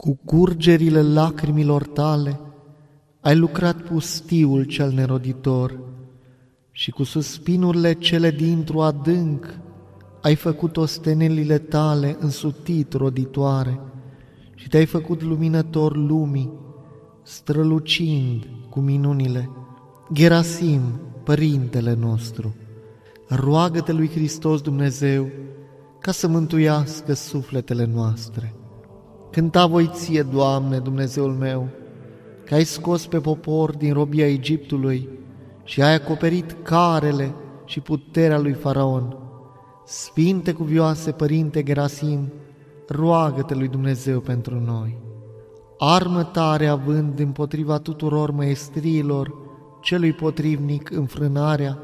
Cu curgerile lacrimilor tale ai lucrat pustiul cel neroditor și cu suspinurile cele dintr-o adânc ai făcut ostenelile tale însutit roditoare și te-ai făcut luminător lumii, strălucind cu minunile. Gerasim, Părintele nostru, roagă-te lui Hristos Dumnezeu ca să mântuiască sufletele noastre. Cânta voi ție, Doamne, Dumnezeul meu, că ai scos pe popor din robia Egiptului și ai acoperit carele și puterea lui Faraon. Sfinte cuvioase Părinte Gerasim, roagă-te lui Dumnezeu pentru noi. Armă tare având împotriva tuturor maestriilor celui potrivnic înfrânarea,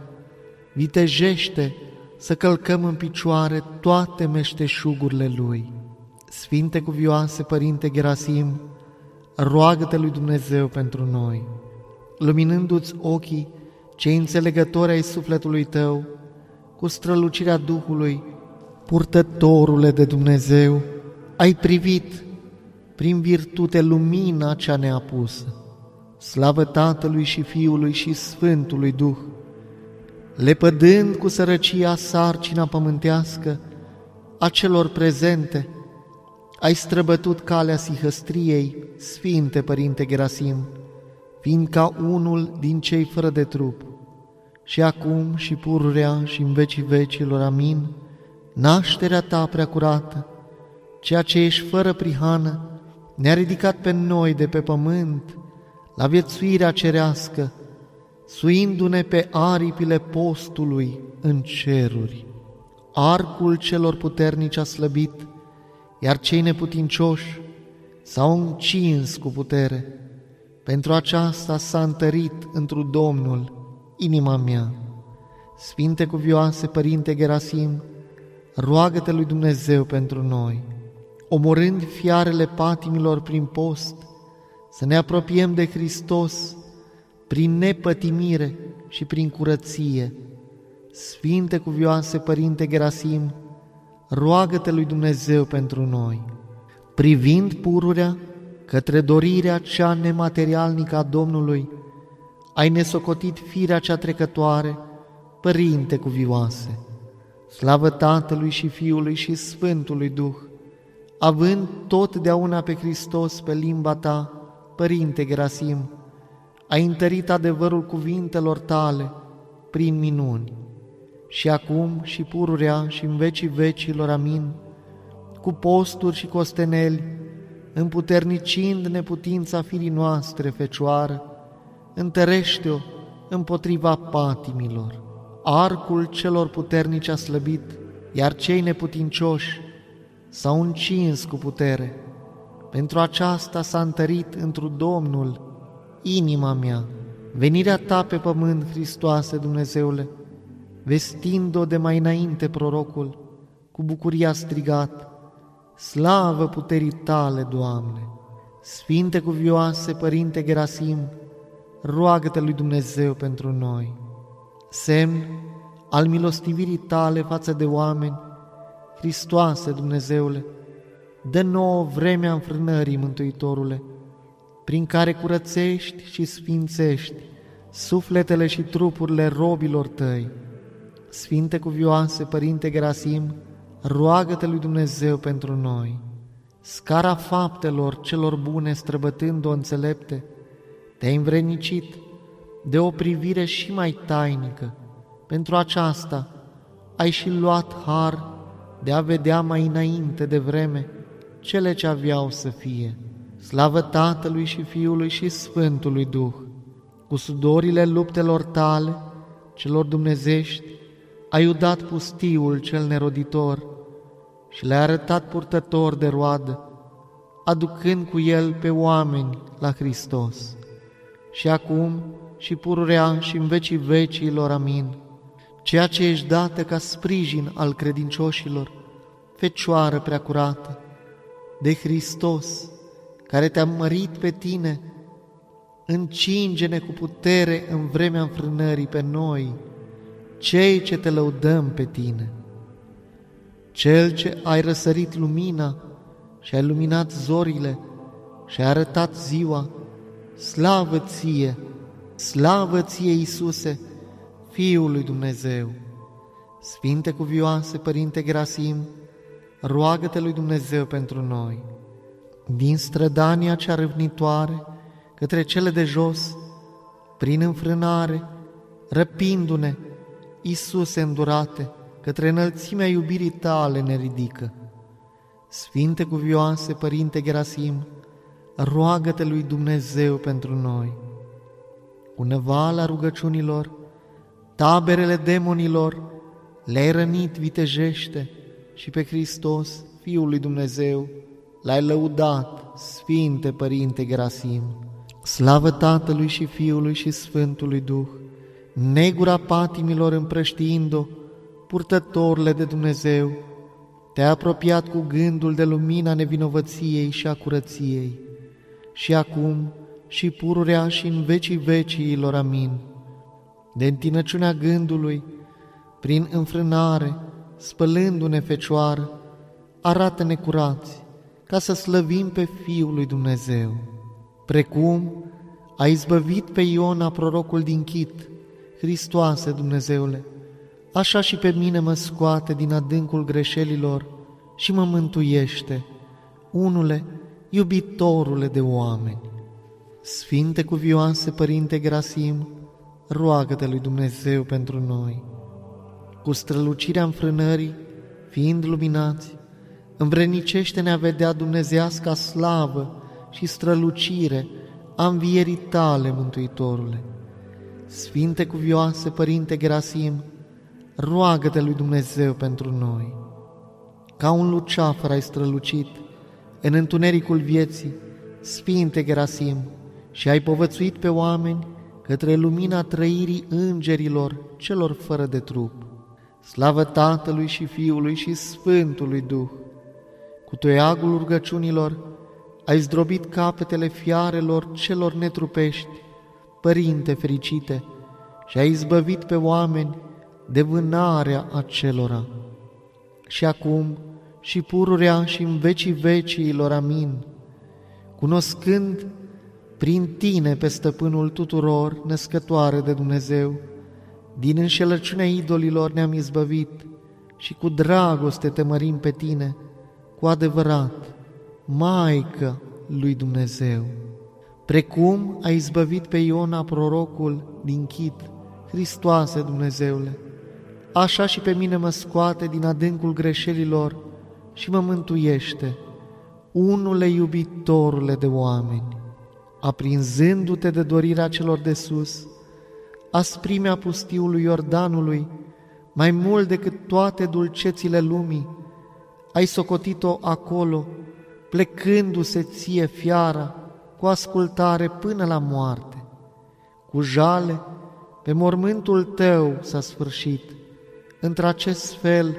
vitejește să călcăm în picioare toate meșteșugurile lui. Sfinte cuvioase Părinte Gerasim, roagă-te lui Dumnezeu pentru noi, luminându-ți ochii cei înțelegători ai sufletului tău, cu strălucirea Duhului, purtătorule de Dumnezeu, ai privit prin virtute lumina cea neapusă. Slavă Tatălui și Fiului și Sfântului Duh, lepădând cu sărăcia sarcina pământească a celor prezente, ai străbătut calea sihăstriei, Sfinte Părinte Gerasim, fiind ca unul din cei fără de trup. Și acum și pururea și în vecii vecilor, amin, nașterea ta prea curată, ceea ce ești fără prihană, ne-a ridicat pe noi de pe pământ, la viețuirea cerească, suindu-ne pe aripile postului în ceruri. Arcul celor puternici a slăbit, iar cei neputincioși s-au încins cu putere. Pentru aceasta s-a întărit întru Domnul inima mea. Sfinte cuvioase, Părinte Gerasim, roagă-te lui Dumnezeu pentru noi, omorând fiarele patimilor prin post, să ne apropiem de Hristos prin nepătimire și prin curăție. Sfinte cuvioase, Părinte Gerasim, roagă-te lui Dumnezeu pentru noi. Privind pururea către dorirea cea nematerialnică a Domnului, ai nesocotit firea cea trecătoare, Părinte cuvioase, slavă Tatălui și Fiului și Sfântului Duh, având totdeauna pe Hristos pe limba ta, Părinte Gerasim, ai întărit adevărul cuvintelor tale prin minuni și acum și pururea și în vecii vecilor, amin, cu posturi și costeneli, împuternicind neputința firii noastre, Fecioară, întărește-o împotriva patimilor. Arcul celor puternici a slăbit, iar cei neputincioși s-au încins cu putere. Pentru aceasta s-a întărit întru Domnul inima mea. Venirea ta pe pământ, Hristoase Dumnezeule, vestind-o de mai înainte prorocul, cu bucuria strigat, Slavă puterii tale, Doamne! Sfinte cuvioase, Părinte Gerasim, roagă-te lui Dumnezeu pentru noi. Semn al milostivirii tale față de oameni, Hristoase Dumnezeule, dă nouă vremea înfrânării, Mântuitorule, prin care curățești și sfințești sufletele și trupurile robilor tăi. Sfinte cuvioase, Părinte Gerasim, roagă-te lui Dumnezeu pentru noi. Scara faptelor celor bune străbătând-o înțelepte, te-ai învrednicit de o privire și mai tainică. Pentru aceasta ai și luat har de a vedea mai înainte de vreme cele ce aveau să fie. Slavă Tatălui și Fiului și Sfântului Duh, cu sudorile luptelor tale, celor dumnezești, ai udat pustiul cel neroditor și le-ai arătat purtător de roadă, aducând cu el pe oameni la Hristos. Și acum și pururea și în vecii vecilor, amin. Ceea ce ești dată ca sprijin al credincioșilor, Fecioară preacurată, de Hristos, care te-a mărit pe tine, încinge-ne cu putere în vremea înfrânării pe noi, cei ce te lăudăm pe tine. Cel ce ai răsărit lumina și ai luminat zorile și a arătat ziua, slavă ție, slavă ție, Iisuse, Fiul lui Dumnezeu. Sfinte cuvioase, Părinte Grasim, roagă-te lui Dumnezeu pentru noi. Din strădania cea râvnitoare către cele de jos, prin înfrânare, răpindu-ne, Iisuse îndurate, către înălțimea iubirii tale ne ridică. Sfinte cuvioase, Părinte Gerasim, roagă-te lui Dumnezeu pentru noi. Cu năvala rugăciunilor, taberele demonilor, le-ai rănit vitejește și pe Hristos, Fiul lui Dumnezeu, l-ai lăudat, Sfinte Părinte Gerasim. Slavă Tatălui și Fiului și Sfântului Duh, negura patimilor împrăștiind-o, purtătorile de Dumnezeu, te-a apropiat cu gândul de lumina nevinovăției și a curăției, și acum și pururea și în vecii veciilor, amin. De întinăciunea gândului, prin înfrânare, spălându-ne fecioară, arată-ne curați, ca să slăvim pe Fiul lui Dumnezeu, precum a izbăvit pe Iona prorocul din Chit, Hristoase Dumnezeule, așa și pe mine mă scoate din adâncul greșelilor și mă mântuiește, unule, iubitorule de oameni. Sfinte cuvioase, Părinte Grasim, roagă-te lui Dumnezeu pentru noi. Cu strălucirea înfrânării, fiind luminați, învrenicește-ne a vedea dumnezeasca slavă și strălucire a învierii tale, Mântuitorule. Sfinte cuvioase, Părinte Gerasim, roagă-te lui Dumnezeu pentru noi. Ca un luceafăr ai strălucit în întunericul vieții, Sfinte Gerasim, și ai povățuit pe oameni către lumina trăirii îngerilor celor fără de trup. Slavă Tatălui și Fiului și Sfântului Duh! Cu toiagul rugăciunilor ai zdrobit capetele fiarelor celor netrupești, Părinte fericite, și ai izbăvit pe oameni de vânarea acelora. Și acum și pururea și în vecii veciilor, amin, cunoscând prin tine pe stăpânul tuturor, născătoare de Dumnezeu, din înșelăciunea idolilor ne-am izbăvit și cu dragoste te mărim pe tine, cu adevărat, Maică lui Dumnezeu. Precum ai izbăvit pe Iona prorocul din Chit, Hristoase Dumnezeule, așa și pe mine mă scoate din adâncul greșelilor și mă mântuiește, unule iubitorule de oameni, aprinzându-te de dorirea celor de sus, asprimea pustiului Iordanului, mai mult decât toate dulcețile lumii, ai socotit-o acolo, plecându-se ție fiara, cu ascultare până la moarte. Cu jale, pe mormântul tău s-a sfârșit, într-acest fel,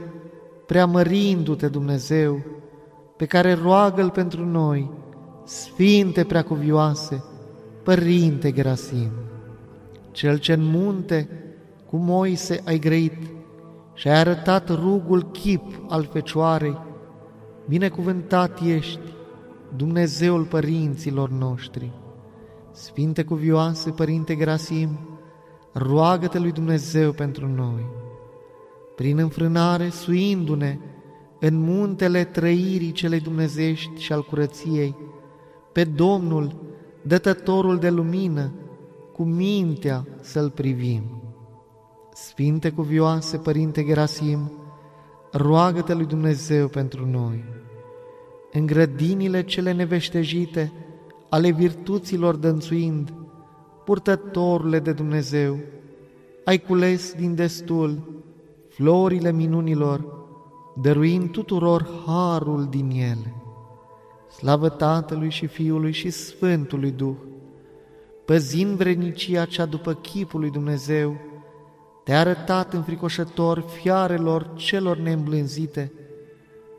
preamărindu-te Dumnezeu, pe care roagă-L pentru noi, Sfinte Preacuvioase, Părinte Gerasim, Cel ce în munte cu Moise ai grăit și ai arătat rugul chip al Fecioarei, binecuvântat ești, Dumnezeul părinților noștri. Sfinte Cuvioase, Părinte Gerasim, roagă-te lui Dumnezeu pentru noi prin înfrânare, suindu-ne în muntele trăirii celei dumnezești și al curăției, pe Domnul, dătătorul de lumină, cu mintea să-L privim. Sfinte cuvioase, Părinte Gerasim, roagă-te lui Dumnezeu pentru noi. În grădinile cele neveștejite, ale virtuților dănțuind, purtătorile de Dumnezeu, ai cules din destul florile minunilor, dăruind tuturor harul din ele. Slavă Tatălui și Fiului și Sfântului Duh, păzind vrenicia cea după chipul lui Dumnezeu, te-a arătat înfricoșător fiarelor celor neîmblânzite,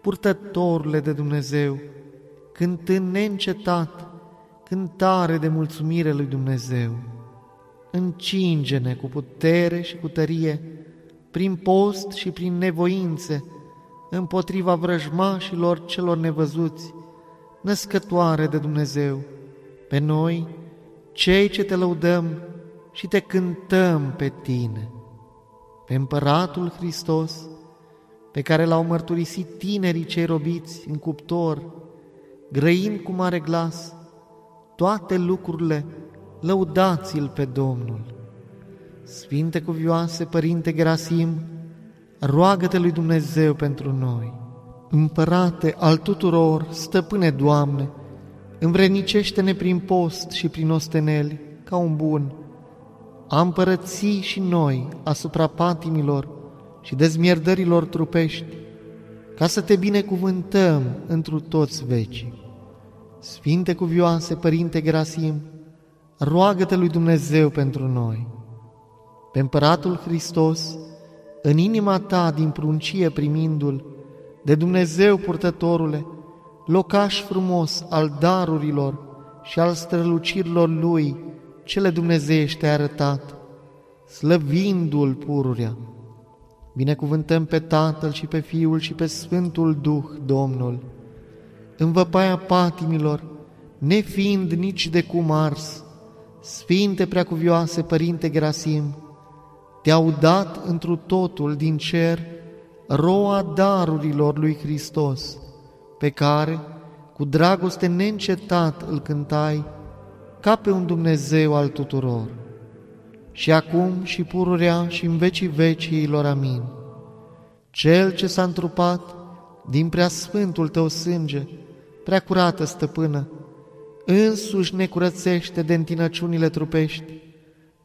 purtătorile de Dumnezeu, cântând neîncetat cântare de mulțumire lui Dumnezeu. Încinge-ne cu putere și cu tărie, prin post și prin nevoințe, împotriva vrăjmașilor celor nevăzuți, născătoare de Dumnezeu, pe noi, cei ce te lăudăm și te cântăm pe tine, pe împăratul Hristos, pe care l-au mărturisit tinerii cei robiți în cuptor, grăind cu mare glas, toate lucrurile, lăudați-l pe Domnul. Sfinte cuvioase, Părinte Gerasim, roagă-te lui Dumnezeu pentru noi. Împărate al tuturor, stăpâne Doamne, învrenicește-ne prin post și prin osteneli, ca un bun, a împărății și noi asupra patimilor și dezmierdărilor trupești, ca să te binecuvântăm întru toți vecii. Sfinte cuvioase, Părinte Gerasim, roagă-te lui Dumnezeu pentru noi. Pe Împăratul Hristos, în inima ta din pruncie primindu-l, de Dumnezeu purtătorule, locaș frumos al darurilor și al strălucirilor Lui, cele dumnezeiește arătat, slăvindu-L pururea. Binecuvântăm pe Tatăl și pe Fiul și pe Sfântul Duh, Domnul, în văpaia patimilor, nefiind nici de cum ars, Sfinte preacuvioase Părinte Gerasim, te-au dat întru totul din cer roa darurilor lui Hristos, pe care, cu dragoste neîncetat, îl cântai, ca pe un Dumnezeu al tuturor. Și acum și pururea și în vecii veciilor, amin. Cel ce s-a întrupat din prea sfântul tău sânge, prea curată stăpână, însuși ne curățește de întinăciunile trupești,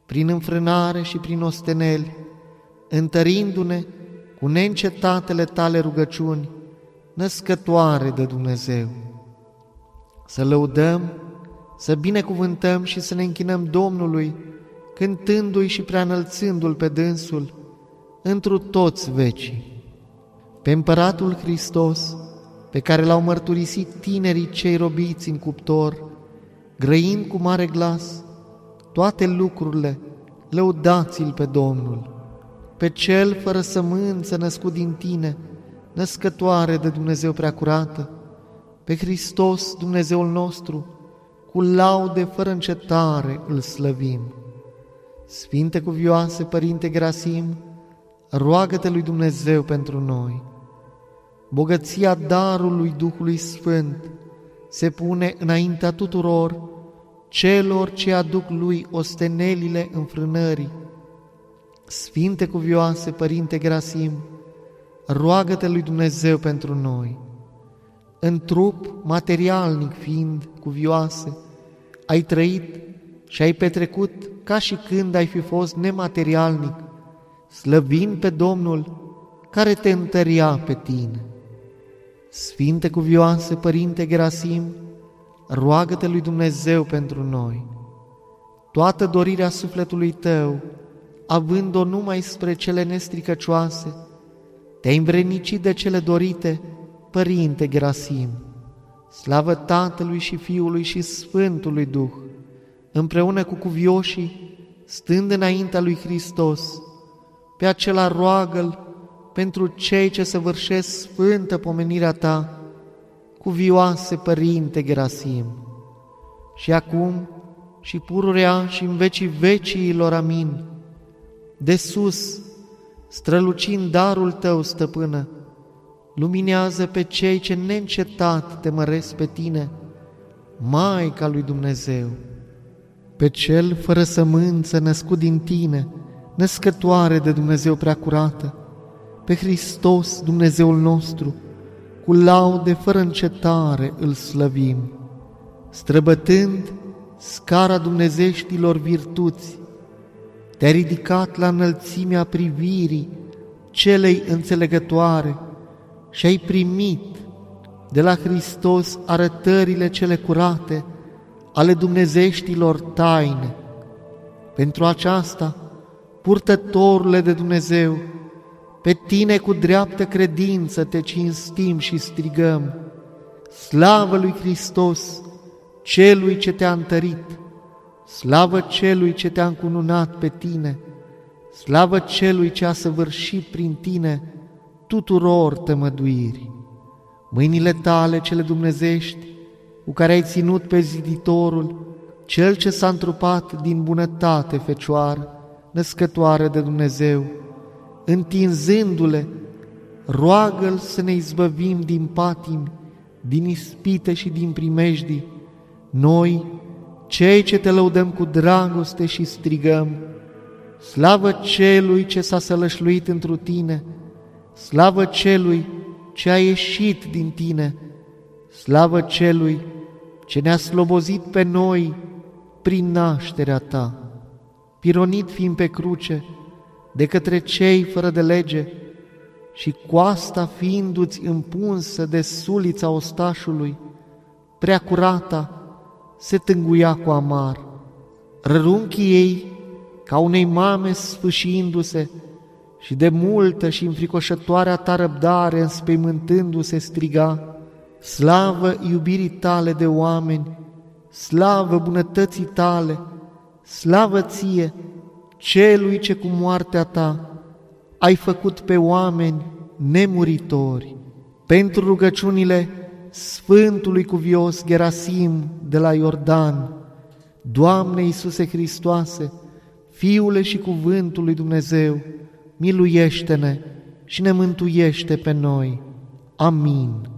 prin înfrânare și prin osteneli, întărindu-ne cu neîncetatele tale rugăciuni, născătoare de Dumnezeu. Să lăudăm, să binecuvântăm și să ne închinăm Domnului, cântându-i și preanălțându-l pe dânsul, întru toți vecii. Pe împăratul Hristos, pe care l-au mărturisit tinerii cei robiți în cuptor, grăind cu mare glas, toate lucrurile, lăudați-l pe Domnul pe Cel fără sămânță născut din tine, născătoare de Dumnezeu preacurată, pe Hristos, Dumnezeul nostru, cu laude fără încetare îl slăvim. Sfinte cuvioase, Părinte Grasim, roagă-te lui Dumnezeu pentru noi. Bogăția darului Duhului Sfânt se pune înaintea tuturor celor ce aduc lui ostenelile înfrânării, Sfinte cuvioase, Părinte Grasim, roagă-te lui Dumnezeu pentru noi. În trup materialnic fiind cuvioase, ai trăit și ai petrecut ca și când ai fi fost nematerialnic, slăvind pe Domnul care te întăria pe tine. Sfinte cuvioase, Părinte Gerasim, roagă-te lui Dumnezeu pentru noi. Toată dorirea sufletului tău având-o numai spre cele nestricăcioase, te-ai învrenicit de cele dorite, Părinte Gerasim, slavă Tatălui și Fiului și Sfântului Duh, împreună cu cuvioșii, stând înaintea lui Hristos, pe acela roagă pentru cei ce săvârșesc sfântă pomenirea ta, cuvioase Părinte Gerasim. Și acum și pururea și în vecii veciilor, amin de sus, strălucind darul tău, stăpână, luminează pe cei ce neîncetat te măresc pe tine, Maica lui Dumnezeu, pe cel fără sămânță născut din tine, născătoare de Dumnezeu preacurată, pe Hristos, Dumnezeul nostru, cu laude fără încetare îl slăvim, străbătând scara dumnezeștilor virtuți, te-ai ridicat la înălțimea privirii celei înțelegătoare și ai primit de la Hristos arătările cele curate ale dumnezeștilor taine. Pentru aceasta, purtătorule de Dumnezeu, pe tine cu dreaptă credință te cinstim și strigăm, Slavă lui Hristos, celui ce te-a întărit! Slavă celui ce te-a încununat pe tine, slavă celui ce a săvârșit prin tine tuturor tămăduiri. Mâinile tale cele dumnezești cu care ai ținut pe ziditorul, cel ce s-a întrupat din bunătate fecioară, născătoare de Dumnezeu, întinzându-le, roagă-L să ne izbăvim din patimi, din ispite și din primejdii, noi, cei ce te lăudăm cu dragoste și strigăm, slavă celui ce s-a sălășluit întru tine, slavă celui ce a ieșit din tine, slavă celui ce ne-a slobozit pe noi prin nașterea ta, pironit fiind pe cruce de către cei fără de lege și coasta fiindu-ți împunsă de sulița ostașului, prea curata, se tânguia cu amar. Rărunchii ei, ca unei mame sfâșindu-se și de multă și înfricoșătoarea ta răbdare înspăimântându-se striga, Slavă iubirii tale de oameni, slavă bunătății tale, slavă ție, celui ce cu moartea ta ai făcut pe oameni nemuritori, pentru rugăciunile Sfântului Cuvios Gerasim de la Iordan, Doamne Iisuse Hristoase, Fiule și Cuvântul lui Dumnezeu, miluiește-ne și ne mântuiește pe noi. Amin.